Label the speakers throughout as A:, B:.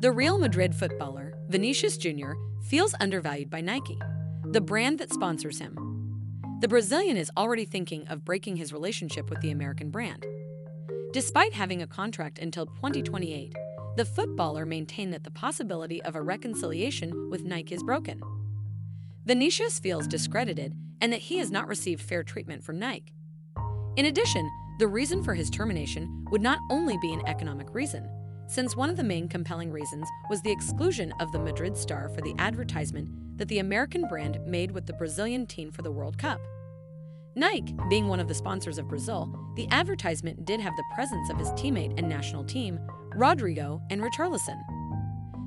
A: The Real Madrid footballer, Vinicius Jr., feels undervalued by Nike, the brand that sponsors him. The Brazilian is already thinking of breaking his relationship with the American brand. Despite having a contract until 2028, the footballer maintained that the possibility of a reconciliation with Nike is broken. Vinicius feels discredited and that he has not received fair treatment from Nike. In addition, the reason for his termination would not only be an economic reason, since one of the main compelling reasons was the exclusion of the Madrid star for the advertisement that the American brand made with the Brazilian team for the World Cup. Nike, being one of the sponsors of Brazil, the advertisement did have the presence of his teammate and national team, Rodrygo and Richarlison.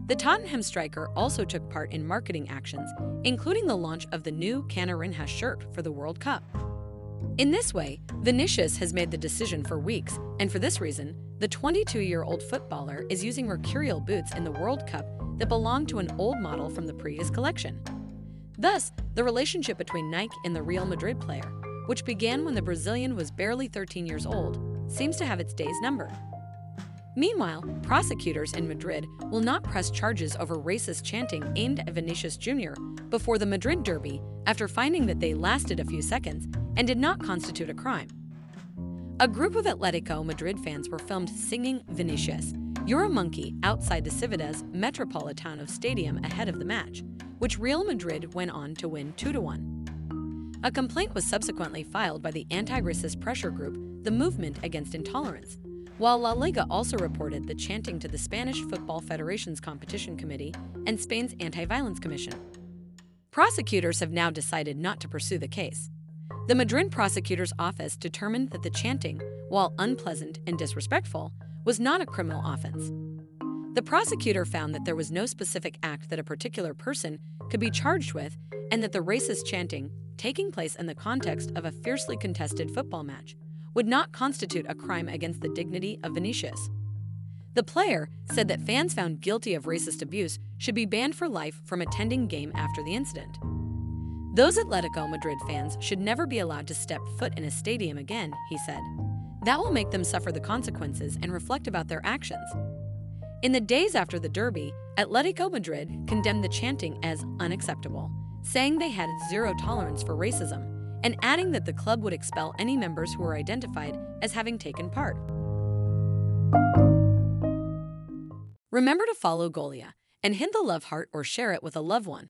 A: The Tottenham striker also took part in marketing actions, including the launch of the new Canarinha shirt for the World Cup. In this way, Vinicius has made the decision for weeks, and for this reason, the 22 year old footballer is using mercurial boots in the World Cup that belong to an old model from the previous collection. Thus, the relationship between Nike and the Real Madrid player, which began when the Brazilian was barely 13 years old, seems to have its days numbered. Meanwhile, prosecutors in Madrid will not press charges over racist chanting aimed at Vinicius Jr. before the Madrid Derby after finding that they lasted a few seconds and did not constitute a crime. A group of Atletico Madrid fans were filmed singing Vinicius, You're a Monkey outside the Civitas Metropolitano Stadium ahead of the match, which Real Madrid went on to win 2 1. A complaint was subsequently filed by the anti racist pressure group, the Movement Against Intolerance, while La Liga also reported the chanting to the Spanish Football Federation's Competition Committee and Spain's Anti Violence Commission. Prosecutors have now decided not to pursue the case. The Madrid prosecutor's office determined that the chanting, while unpleasant and disrespectful, was not a criminal offense. The prosecutor found that there was no specific act that a particular person could be charged with and that the racist chanting, taking place in the context of a fiercely contested football match, would not constitute a crime against the dignity of Vinicius. The player said that fans found guilty of racist abuse should be banned for life from attending game after the incident. Those Atletico Madrid fans should never be allowed to step foot in a stadium again, he said. That will make them suffer the consequences and reflect about their actions. In the days after the Derby, Atletico Madrid condemned the chanting as unacceptable, saying they had zero tolerance for racism, and adding that the club would expel any members who were identified as having taken part. Remember to follow Golia and hit the love heart or share it with a loved one.